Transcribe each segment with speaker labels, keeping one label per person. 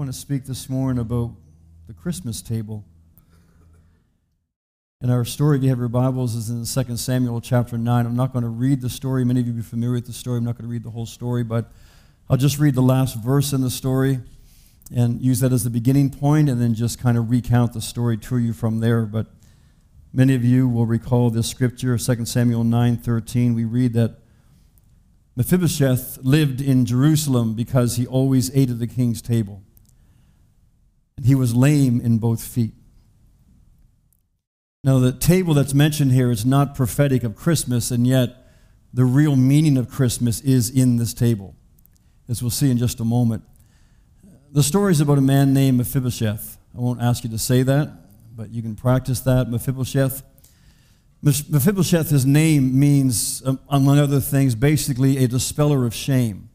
Speaker 1: want to speak this morning about the Christmas table. And our story, if you have your Bibles, is in 2 Samuel chapter 9. I'm not going to read the story. Many of you are familiar with the story. I'm not going to read the whole story, but I'll just read the last verse in the story and use that as the beginning point and then just kind of recount the story to you from there. But many of you will recall this scripture, 2 Samuel 9:13. We read that Mephibosheth lived in Jerusalem because he always ate at the king's table. He was lame in both feet. Now, the table that's mentioned here is not prophetic of Christmas, and yet the real meaning of Christmas is in this table, as we'll see in just a moment. The story is about a man named Mephibosheth. I won't ask you to say that, but you can practice that. Mephibosheth. Mephibosheth, his name means, um, among other things, basically a dispeller of shame.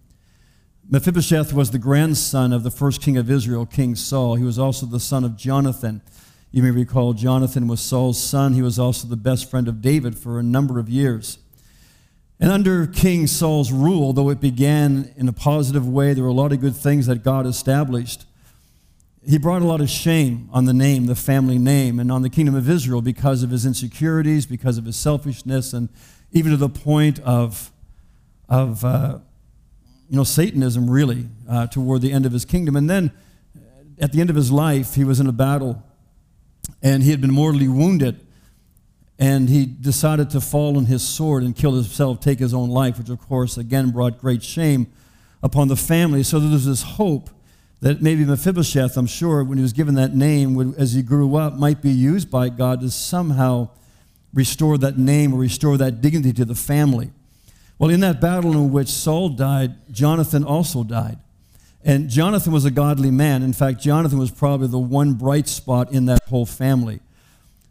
Speaker 1: Mephibosheth was the grandson of the first king of Israel, King Saul. He was also the son of Jonathan. You may recall Jonathan was Saul's son. He was also the best friend of David for a number of years. And under King Saul's rule, though it began in a positive way, there were a lot of good things that God established. He brought a lot of shame on the name, the family name, and on the kingdom of Israel because of his insecurities, because of his selfishness, and even to the point of, of uh, you know, Satanism, really, uh, toward the end of his kingdom. And then at the end of his life, he was in a battle, and he had been mortally wounded and he decided to fall on his sword and kill himself, take his own life, which of course again brought great shame upon the family. So there was this hope that maybe Mephibosheth, I'm sure, when he was given that name, would, as he grew up, might be used by God to somehow restore that name or restore that dignity to the family. Well, in that battle in which Saul died, Jonathan also died. And Jonathan was a godly man. In fact, Jonathan was probably the one bright spot in that whole family.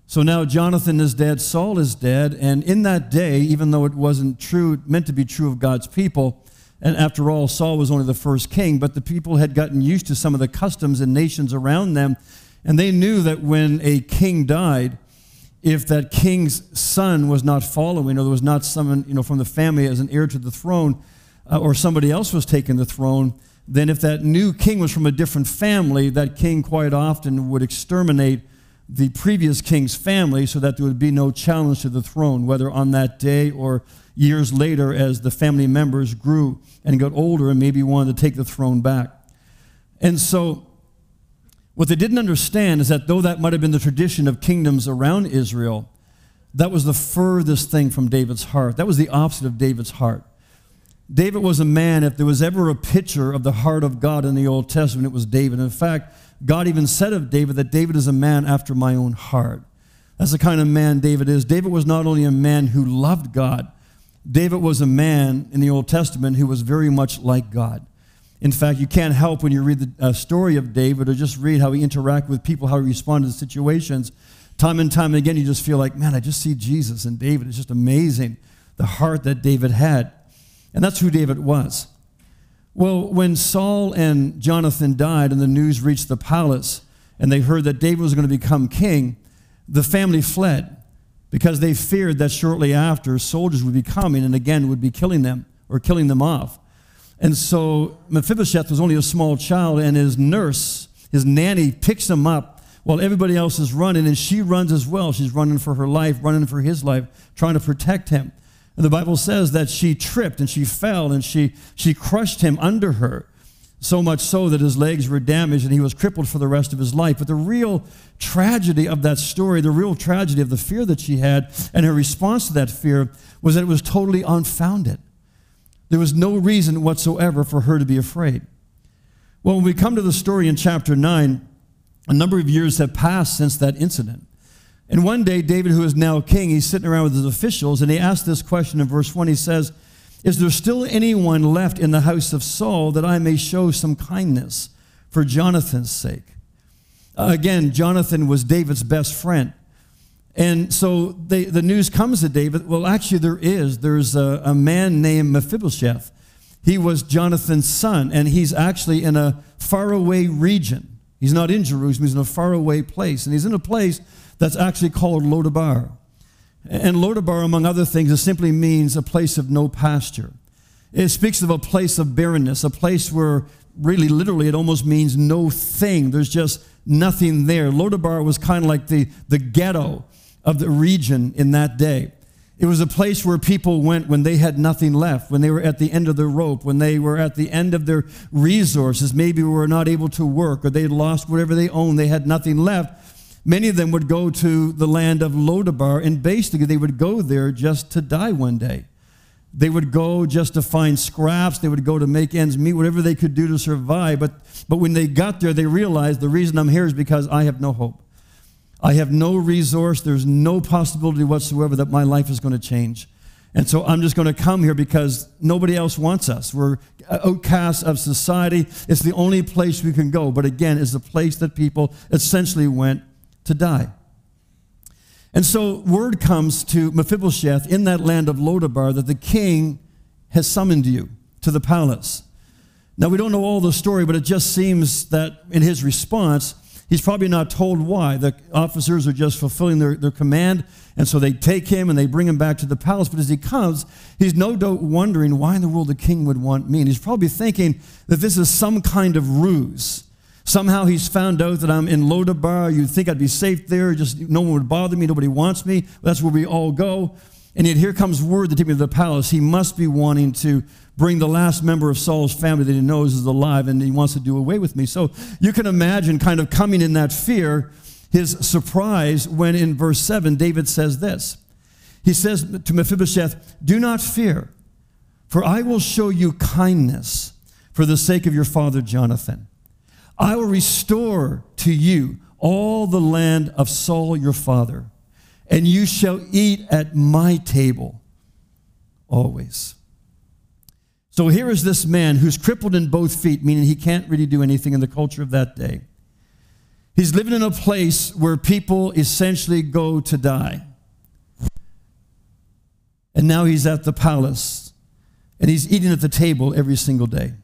Speaker 1: So now Jonathan is dead, Saul is dead, and in that day, even though it wasn't true, meant to be true of God's people, and after all, Saul was only the first king, but the people had gotten used to some of the customs and nations around them, and they knew that when a king died, if that king's son was not following, or there was not someone you know, from the family as an heir to the throne, uh, or somebody else was taking the throne, then if that new king was from a different family, that king quite often would exterminate the previous king's family so that there would be no challenge to the throne, whether on that day or years later as the family members grew and got older and maybe wanted to take the throne back. And so, what they didn't understand is that though that might have been the tradition of kingdoms around Israel, that was the furthest thing from David's heart. That was the opposite of David's heart. David was a man, if there was ever a picture of the heart of God in the Old Testament, it was David. In fact, God even said of David that David is a man after my own heart. That's the kind of man David is. David was not only a man who loved God, David was a man in the Old Testament who was very much like God. In fact, you can't help when you read the uh, story of David or just read how he interacted with people, how he responded to situations. Time and time again, you just feel like, man, I just see Jesus in David. It's just amazing the heart that David had. And that's who David was. Well, when Saul and Jonathan died and the news reached the palace and they heard that David was going to become king, the family fled because they feared that shortly after soldiers would be coming and again would be killing them or killing them off. And so Mephibosheth was only a small child, and his nurse, his nanny, picks him up while everybody else is running, and she runs as well. She's running for her life, running for his life, trying to protect him. And the Bible says that she tripped and she fell and she, she crushed him under her, so much so that his legs were damaged and he was crippled for the rest of his life. But the real tragedy of that story, the real tragedy of the fear that she had and her response to that fear was that it was totally unfounded. There was no reason whatsoever for her to be afraid. Well, when we come to the story in chapter 9, a number of years have passed since that incident. And one day, David, who is now king, he's sitting around with his officials, and he asks this question in verse 1. He says, Is there still anyone left in the house of Saul that I may show some kindness for Jonathan's sake? Uh, again, Jonathan was David's best friend. And so they, the news comes to David. Well, actually, there is. There's a, a man named Mephibosheth. He was Jonathan's son, and he's actually in a faraway region. He's not in Jerusalem, he's in a faraway place. And he's in a place that's actually called Lodabar. And Lodabar, among other things, it simply means a place of no pasture. It speaks of a place of barrenness, a place where really literally, it almost means no thing. There's just nothing there. Lodabar was kind of like the, the ghetto of the region in that day. It was a place where people went when they had nothing left, when they were at the end of their rope, when they were at the end of their resources, maybe were not able to work or they lost whatever they owned, they had nothing left. Many of them would go to the land of Lodabar, and basically they would go there just to die one day. They would go just to find scraps. They would go to make ends meet, whatever they could do to survive. But, but when they got there, they realized the reason I'm here is because I have no hope. I have no resource. There's no possibility whatsoever that my life is going to change. And so I'm just going to come here because nobody else wants us. We're outcasts of society. It's the only place we can go. But again, it's the place that people essentially went to die. And so word comes to Mephibosheth in that land of Lodabar that the king has summoned you to the palace. Now, we don't know all the story, but it just seems that in his response, he's probably not told why. The officers are just fulfilling their, their command, and so they take him and they bring him back to the palace. But as he comes, he's no doubt wondering why in the world the king would want me. And he's probably thinking that this is some kind of ruse Somehow he's found out that I'm in Lodabar. You'd think I'd be safe there. Just no one would bother me. Nobody wants me. That's where we all go. And yet here comes word to take me to the palace. He must be wanting to bring the last member of Saul's family that he knows is alive, and he wants to do away with me. So you can imagine kind of coming in that fear, his surprise when in verse 7, David says this. He says to Mephibosheth, Do not fear, for I will show you kindness for the sake of your father Jonathan. I will restore to you all the land of Saul your father, and you shall eat at my table always. So here is this man who's crippled in both feet, meaning he can't really do anything in the culture of that day. He's living in a place where people essentially go to die. And now he's at the palace and he's eating at the table every single day.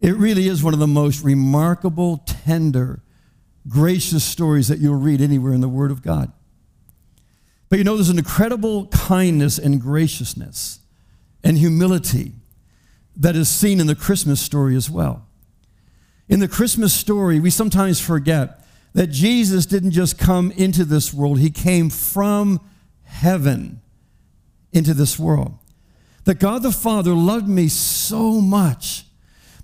Speaker 1: It really is one of the most remarkable, tender, gracious stories that you'll read anywhere in the Word of God. But you know, there's an incredible kindness and graciousness and humility that is seen in the Christmas story as well. In the Christmas story, we sometimes forget that Jesus didn't just come into this world, he came from heaven into this world. That God the Father loved me so much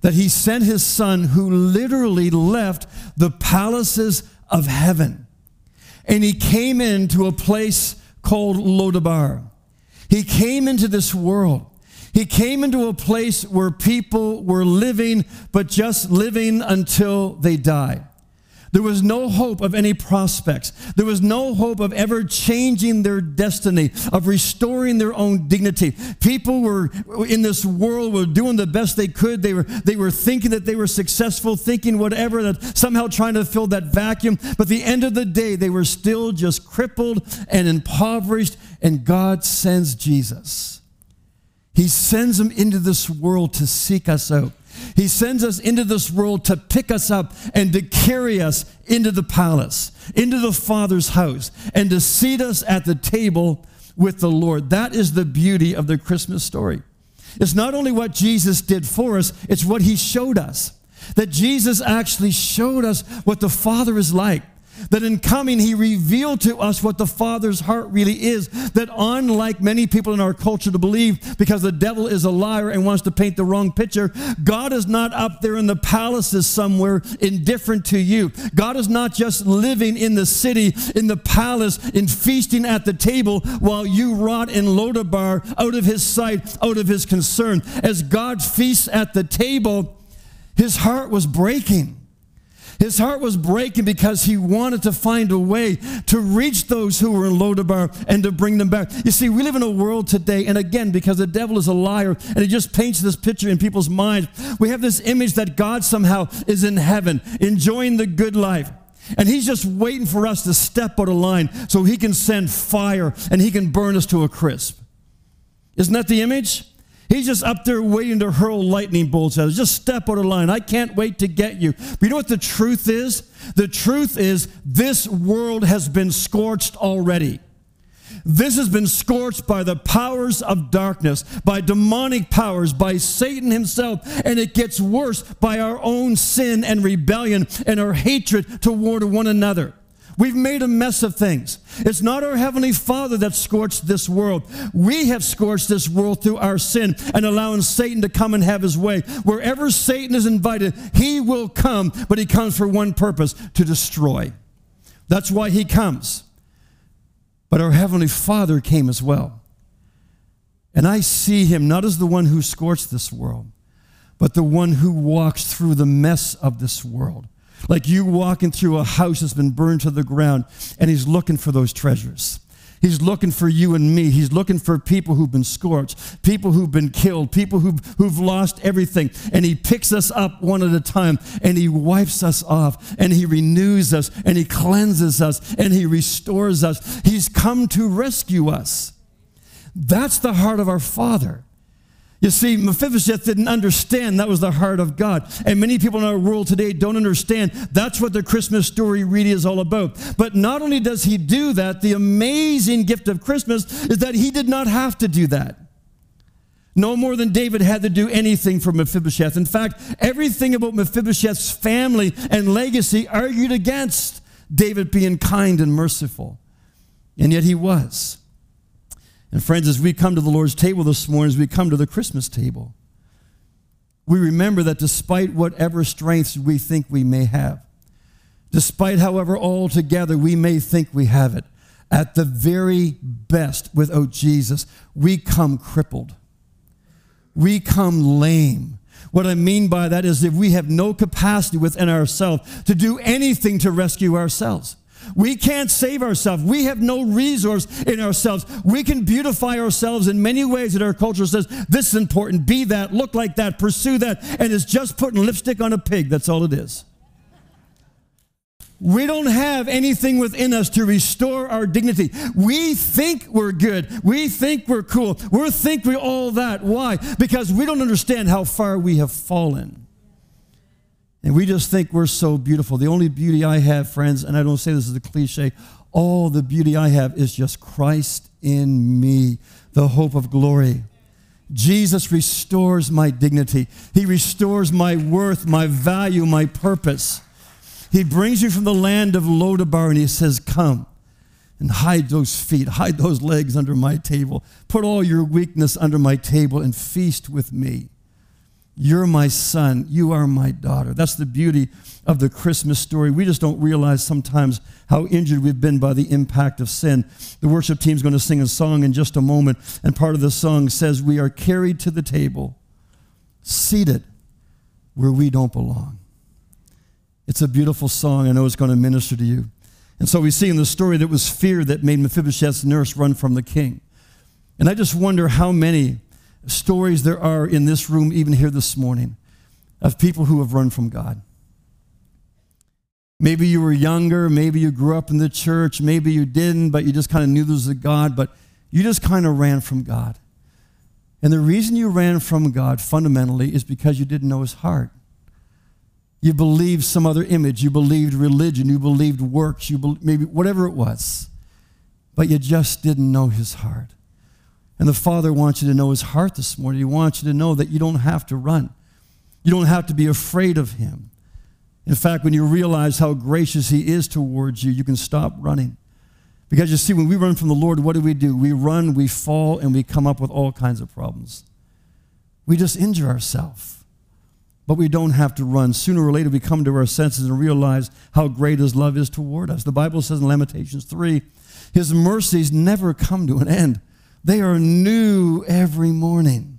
Speaker 1: that he sent his son who literally left the palaces of heaven and he came into a place called Lodabar. He came into this world. He came into a place where people were living, but just living until they die. There was no hope of any prospects. There was no hope of ever changing their destiny, of restoring their own dignity. People were in this world were doing the best they could. They were, they were thinking that they were successful, thinking whatever, that somehow trying to fill that vacuum. But at the end of the day, they were still just crippled and impoverished, and God sends Jesus. He sends them into this world to seek us out. He sends us into this world to pick us up and to carry us into the palace, into the Father's house, and to seat us at the table with the Lord. That is the beauty of the Christmas story. It's not only what Jesus did for us, it's what he showed us. That Jesus actually showed us what the Father is like. That in coming, he revealed to us what the Father's heart really is. That unlike many people in our culture to believe, because the devil is a liar and wants to paint the wrong picture, God is not up there in the palaces somewhere indifferent to you. God is not just living in the city, in the palace, in feasting at the table while you rot in Lodabar out of his sight, out of his concern. As God feasts at the table, his heart was breaking. His heart was breaking because he wanted to find a way to reach those who were in Lodabar and to bring them back. You see, we live in a world today, and again, because the devil is a liar and he just paints this picture in people's minds, we have this image that God somehow is in heaven, enjoying the good life. And he's just waiting for us to step out of line so he can send fire and he can burn us to a crisp. Isn't that the image? He's just up there waiting to hurl lightning bolts at us. Just step out of line. I can't wait to get you. But you know what the truth is? The truth is this world has been scorched already. This has been scorched by the powers of darkness, by demonic powers, by Satan himself, and it gets worse by our own sin and rebellion and our hatred toward one another. We've made a mess of things. It's not our Heavenly Father that scorched this world. We have scorched this world through our sin and allowing Satan to come and have his way. Wherever Satan is invited, he will come, but he comes for one purpose to destroy. That's why he comes. But our Heavenly Father came as well. And I see him not as the one who scorched this world, but the one who walks through the mess of this world like you walking through a house that's been burned to the ground, and He's looking for those treasures. He's looking for you and me. He's looking for people who've been scorched, people who've been killed, people who've, who've lost everything. And He picks us up one at a time and He wipes us off and He renews us and He cleanses us and He restores us. He's come to rescue us. That's the heart of our Father. You see, Mephibosheth didn't understand that was the heart of God. And many people in our world today don't understand that's what the Christmas story really is all about. But not only does he do that, the amazing gift of Christmas is that he did not have to do that. No more than David had to do anything for Mephibosheth. In fact, everything about Mephibosheth's family and legacy argued against David being kind and merciful. And yet he was. And friends, as we come to the Lord's table this morning, as we come to the Christmas table, we remember that despite whatever strengths we think we may have, despite however altogether we may think we have it, at the very best with without Jesus, we come crippled. We come lame. What I mean by that is if we have no capacity within ourselves to do anything to rescue ourselves. We can't save ourselves. We have no resource in ourselves. We can beautify ourselves in many ways that our culture says this is important, be that, look like that, pursue that, and it's just putting lipstick on a pig. That's all it is. We don't have anything within us to restore our dignity. We think we're good. We think we're cool. We think we're all that. Why? Because we don't understand how far we have fallen. And we just think we're so beautiful. The only beauty I have, friends, and I don't say this as a cliche, all the beauty I have is just Christ in me, the hope of glory. Jesus restores my dignity. He restores my worth, my value, my purpose. He brings you from the land of Lodabar and he says, Come and hide those feet, hide those legs under my table. Put all your weakness under my table and feast with me. You're my son. You are my daughter. That's the beauty of the Christmas story. We just don't realize sometimes how injured we've been by the impact of sin. The worship team's going to sing a song in just a moment, and part of the song says, We are carried to the table, seated where we don't belong. It's a beautiful song. I know it's going to minister to you. And so we see in the story that it was fear that made Mephibosheth's nurse run from the king. And I just wonder how many stories there are in this room, even here this morning, of people who have run from God. Maybe you were younger, maybe you grew up in the church, maybe you didn't, but you just kind of knew there was a God, but you just kind of ran from God. And the reason you ran from God fundamentally is because you didn't know his heart. You believed some other image, you believed religion, you believed works, you be- maybe whatever it was, but you just didn't know his heart. And the Father wants you to know his heart this morning. He wants you to know that you don't have to run. You don't have to be afraid of him. In fact, when you realize how gracious he is towards you, you can stop running. Because you see, when we run from the Lord, what do we do? We run, we fall, and we come up with all kinds of problems. We just injure ourselves. But we don't have to run. Sooner or later, we come to our senses and realize how great his love is toward us. The Bible says in Lamentations 3 his mercies never come to an end. They are new every morning.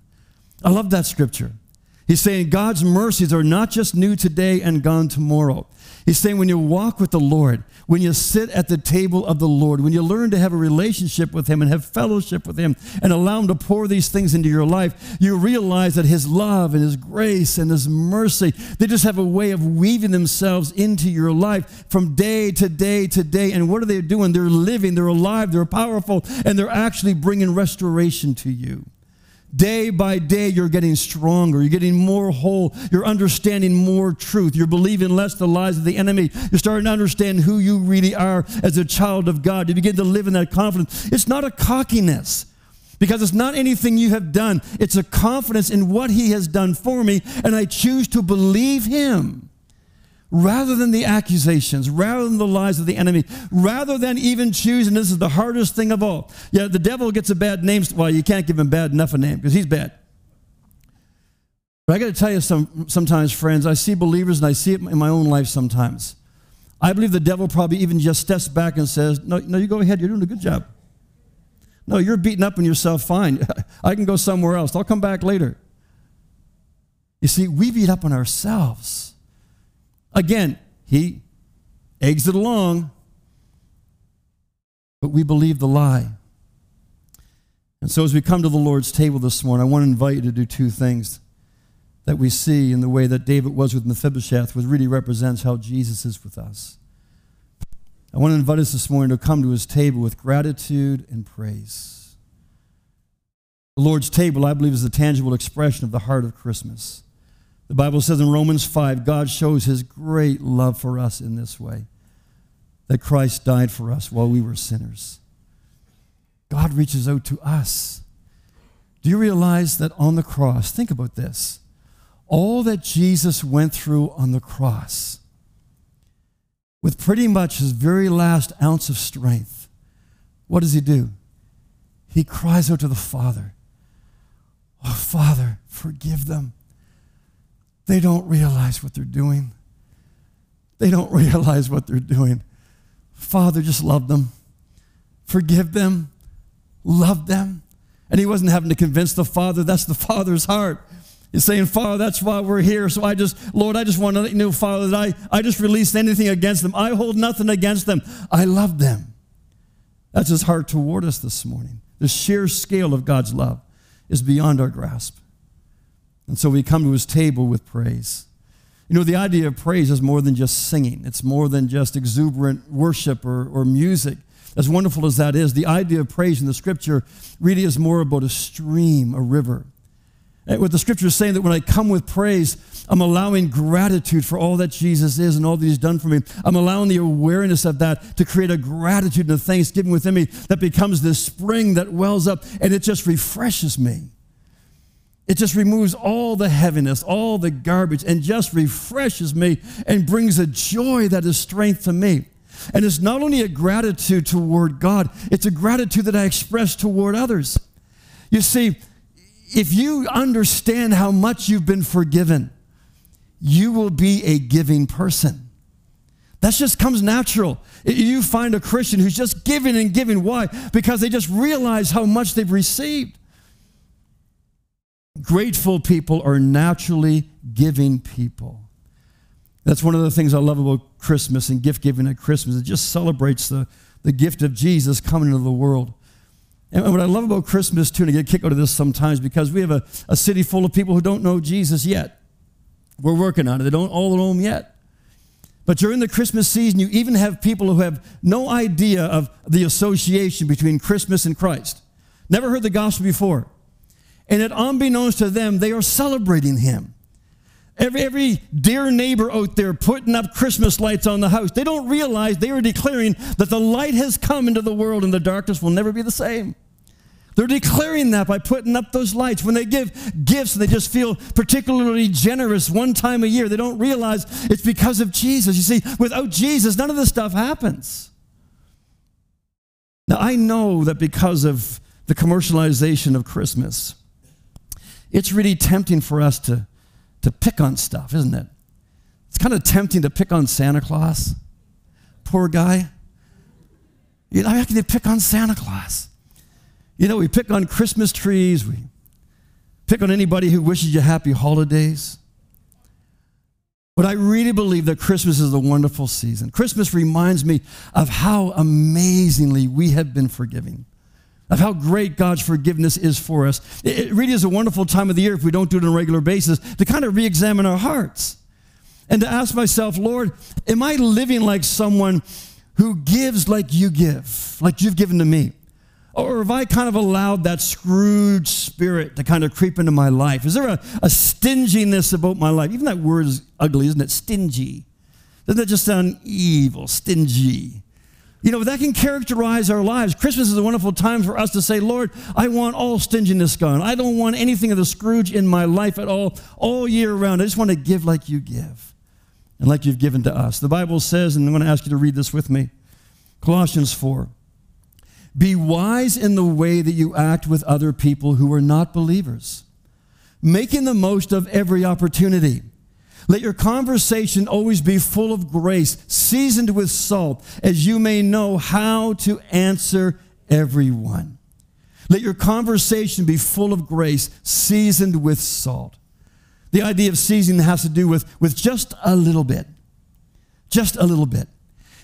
Speaker 1: I love that scripture. He's saying God's mercies are not just new today and gone tomorrow. He's saying when you walk with the Lord, when you sit at the table of the Lord, when you learn to have a relationship with Him and have fellowship with Him and allow Him to pour these things into your life, you realize that His love and His grace and His mercy, they just have a way of weaving themselves into your life from day to day to day. And what are they doing? They're living, they're alive, they're powerful, and they're actually bringing restoration to you day by day you're getting stronger. You're getting more whole. You're understanding more truth. You're believing less the lies of the enemy. You're starting to understand who you really are as a child of God. You begin to live in that confidence. It's not a cockiness because it's not anything you have done. It's a confidence in what he has done for me, and I choose to believe him rather than the accusations, rather than the lies of the enemy, rather than even choosing, this is the hardest thing of all. Yeah, the devil gets a bad name. Well, you can't give him bad enough a name because he's bad. But I got to tell you, some, sometimes, friends, I see believers and I see it in my own life sometimes. I believe the devil probably even just steps back and says, No, no, you go ahead, you're doing a good job. No, you're beating up on yourself fine. I can go somewhere else. I'll come back later. You see, we beat up on ourselves. Again, he eggs it along, but we believe the lie. And so, as we come to the Lord's table this morning, I want to invite you to do two things that we see in the way that David was with Mephibosheth, which really represents how Jesus is with us. I want to invite us this morning to come to his table with gratitude and praise. The Lord's table, I believe, is the tangible expression of the heart of Christmas. The Bible says in Romans 5 God shows his great love for us in this way that Christ died for us while we were sinners. God reaches out to us. Do you realize that on the cross, think about this, all that Jesus went through on the cross, with pretty much his very last ounce of strength, what does he do? He cries out to the Father, Oh, Father, forgive them. They don't realize what they're doing. They don't realize what they're doing. Father, just love them, forgive them, love them. And he wasn't having to convince the Father, that's the Father's heart. He's saying, Father, that's why we're here. So I just, Lord, I just want to let you know, Father, that I, I just released anything against them. I hold nothing against them. I love them. That's his heart toward us this morning. The sheer scale of God's love is beyond our grasp. And so we come to his table with praise. You know, the idea of praise is more than just singing, it's more than just exuberant worship or, or music. As wonderful as that is, the idea of praise in the scripture really is more about a stream, a river. And what the scripture is saying that when I come with praise, I'm allowing gratitude for all that Jesus is and all that he's done for me. I'm allowing the awareness of that to create a gratitude and a thanksgiving within me that becomes this spring that wells up and it just refreshes me. It just removes all the heaviness, all the garbage, and just refreshes me and brings a joy that is strength to me. And it's not only a gratitude toward God, it's a gratitude that I express toward others. You see, if you understand how much you've been forgiven, you will be a giving person. That just comes natural. You find a Christian who's just giving and giving. Why? Because they just realize how much they've received. Grateful people are naturally giving people. That's one of the things I love about Christmas and gift giving at Christmas. It just celebrates the, the gift of Jesus coming into the world. And what I love about Christmas, too, and I get a kick out of this sometimes because we have a, a city full of people who don't know Jesus yet. We're working on it. They don't all know him yet. But during the Christmas season, you even have people who have no idea of the association between Christmas and Christ. Never heard the gospel before. And yet, unbeknownst to them, they are celebrating him. Every, every dear neighbor out there putting up Christmas lights on the house, they don't realize they are declaring that the light has come into the world and the darkness will never be the same. They're declaring that by putting up those lights. When they give gifts, they just feel particularly generous one time a year. They don't realize it's because of Jesus. You see, without Jesus, none of this stuff happens. Now, I know that because of the commercialization of Christmas, it's really tempting for us to to pick on stuff, isn't it? It's kind of tempting to pick on Santa Claus. Poor guy. You know, how can you pick on Santa Claus? You know, we pick on Christmas trees, we pick on anybody who wishes you happy holidays. But I really believe that Christmas is a wonderful season. Christmas reminds me of how amazingly we have been forgiving of how great God's forgiveness is for us. It really is a wonderful time of the year if we don't do it on a regular basis to kind of re examine our hearts and to ask myself, Lord, am I living like someone who gives like you give, like you've given to me? Or have I kind of allowed that Scrooge spirit to kind of creep into my life? Is there a, a stinginess about my life? Even that word is ugly, isn't it? Stingy. Doesn't that just sound evil, stingy? You know, that can characterize our lives. Christmas is a wonderful time for us to say, Lord, I want all stinginess gone. I don't want anything of the Scrooge in my life at all, all year round. I just want to give like you give and like you've given to us. The Bible says, and I'm going to ask you to read this with me Colossians 4 Be wise in the way that you act with other people who are not believers, making the most of every opportunity let your conversation always be full of grace, seasoned with salt, as you may know how to answer everyone. Let your conversation be full of grace, seasoned with salt. The idea of seasoning has to do with, with just a little bit. Just a little bit.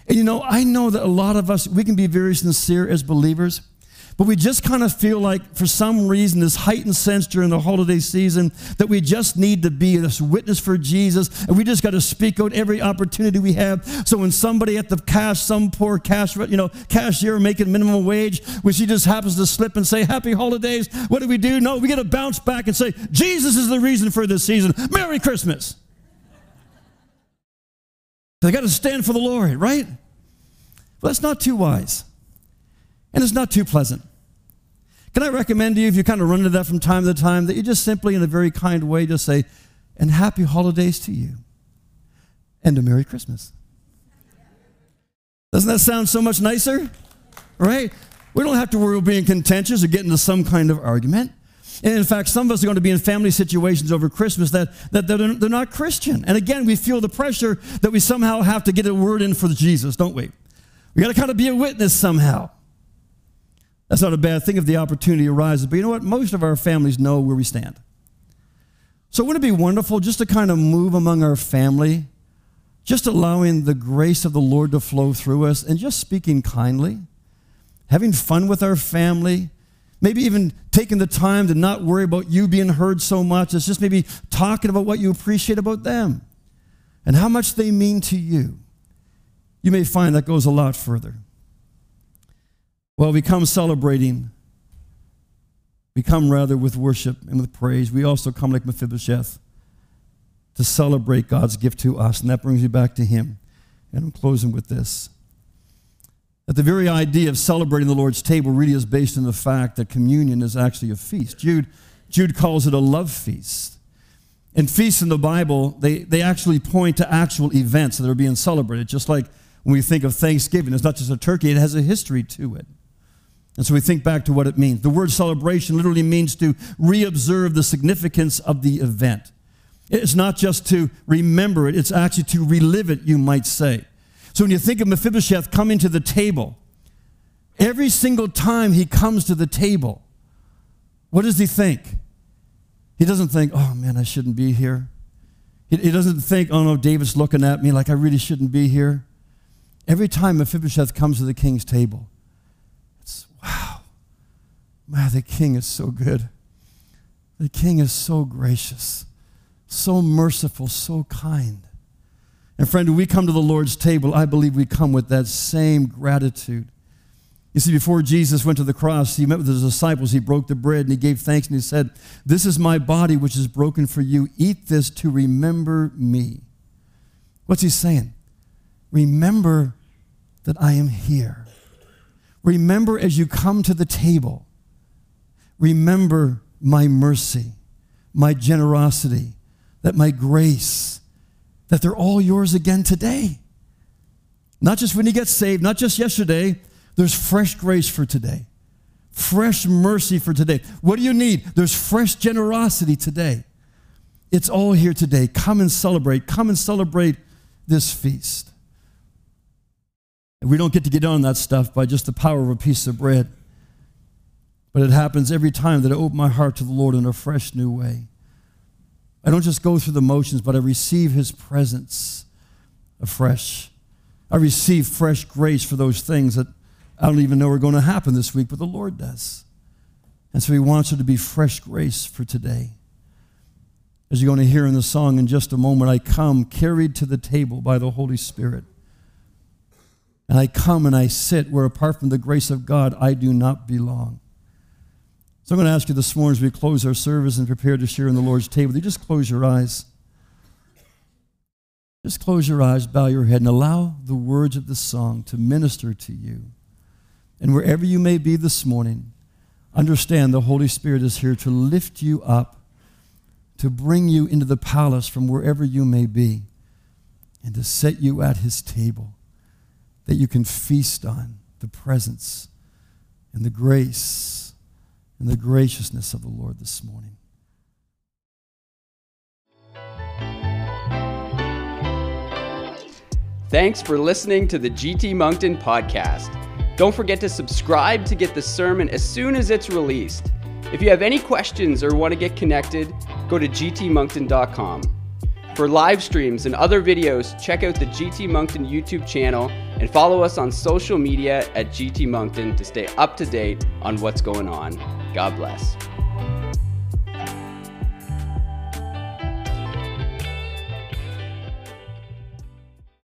Speaker 1: And you know, I know that a lot of us, we can be very sincere as believers. But we just kind of feel like, for some reason, this heightened sense during the holiday season that we just need to be this witness for Jesus, and we just got to speak out every opportunity we have. So when somebody at the cash, some poor cash, you know, cashier making minimum wage, when she just happens to slip and say "Happy Holidays," what do we do? No, we got to bounce back and say, "Jesus is the reason for this season. Merry Christmas." They got to stand for the Lord, right? Well, that's not too wise. And it's not too pleasant. Can I recommend to you, if you kind of run into that from time to time, that you just simply, in a very kind way, just say, and happy holidays to you, and a Merry Christmas. Doesn't that sound so much nicer? Right? We don't have to worry about being contentious or getting into some kind of argument. And in fact, some of us are going to be in family situations over Christmas that, that they're, they're not Christian. And again, we feel the pressure that we somehow have to get a word in for Jesus, don't we? We got to kind of be a witness somehow. That's not a bad thing if the opportunity arises. But you know what? Most of our families know where we stand. So wouldn't it be wonderful just to kind of move among our family, just allowing the grace of the Lord to flow through us and just speaking kindly, having fun with our family, maybe even taking the time to not worry about you being heard so much. It's just maybe talking about what you appreciate about them and how much they mean to you. You may find that goes a lot further. Well, we come celebrating. We come rather with worship and with praise. We also come like Mephibosheth to celebrate God's gift to us. And that brings me back to Him. And I'm closing with this. That the very idea of celebrating the Lord's table really is based on the fact that communion is actually a feast. Jude, Jude calls it a love feast. And feasts in the Bible, they, they actually point to actual events that are being celebrated. Just like when we think of Thanksgiving, it's not just a turkey, it has a history to it. And so we think back to what it means. The word celebration literally means to reobserve the significance of the event. It's not just to remember it, it's actually to relive it, you might say. So when you think of Mephibosheth coming to the table, every single time he comes to the table, what does he think? He doesn't think, oh man, I shouldn't be here. He, doesn't think, oh no, David's looking at me like I really shouldn't be here. Every time Mephibosheth comes to the king's table. Man, the king is so good. The king is so gracious, so merciful, so kind. And friend, when we come to the Lord's table, I believe we come with that same gratitude. You see, before Jesus went to the cross, he met with his disciples. He broke the bread and he gave thanks and he said, This is my body which is broken for you. Eat this to remember me. What's he saying? Remember that I am here. Remember as you come to the table, remember my mercy, my generosity, that my grace, that they're all yours again today. Not just when you get saved, not just yesterday, there's fresh grace for today, fresh mercy for today. What do you need? There's fresh generosity today. It's all here today. Come and celebrate. Come and celebrate this feast. And we don't get to get on that stuff by just the power of a piece of bread. But it happens every time that I open my heart to the Lord in a fresh new way. I don't just go through the motions, but I receive His presence afresh. I receive fresh grace for those things that I don't even know are going to happen this week, but the Lord does. And so He wants there to be fresh grace for today. As you're going to hear in the song in just a moment, I come carried to the table by the Holy Spirit. and I come and I sit where apart from the grace of God, I do not belong. So I'm going to ask you this morning as we close our service and prepare to share in the Lord's table, you just close your eyes. Just close your eyes, bow your head, and allow the words of the song to minister to you. And wherever you may be this morning, understand the Holy Spirit is here to lift you up, to bring you into the palace from wherever you may be, and to set you at his table that you can feast on the presence and the grace and the graciousness of the Lord this morning.
Speaker 2: Thanks for listening to the GT Moncton podcast. Don't forget to subscribe to get the sermon as soon as it's released. If you have any questions or want to get connected, go to gtmoncton.com. For live streams and other videos, check out the GT Moncton YouTube channel and follow us on social media at GT Moncton to stay up to date on what's going on. God bless.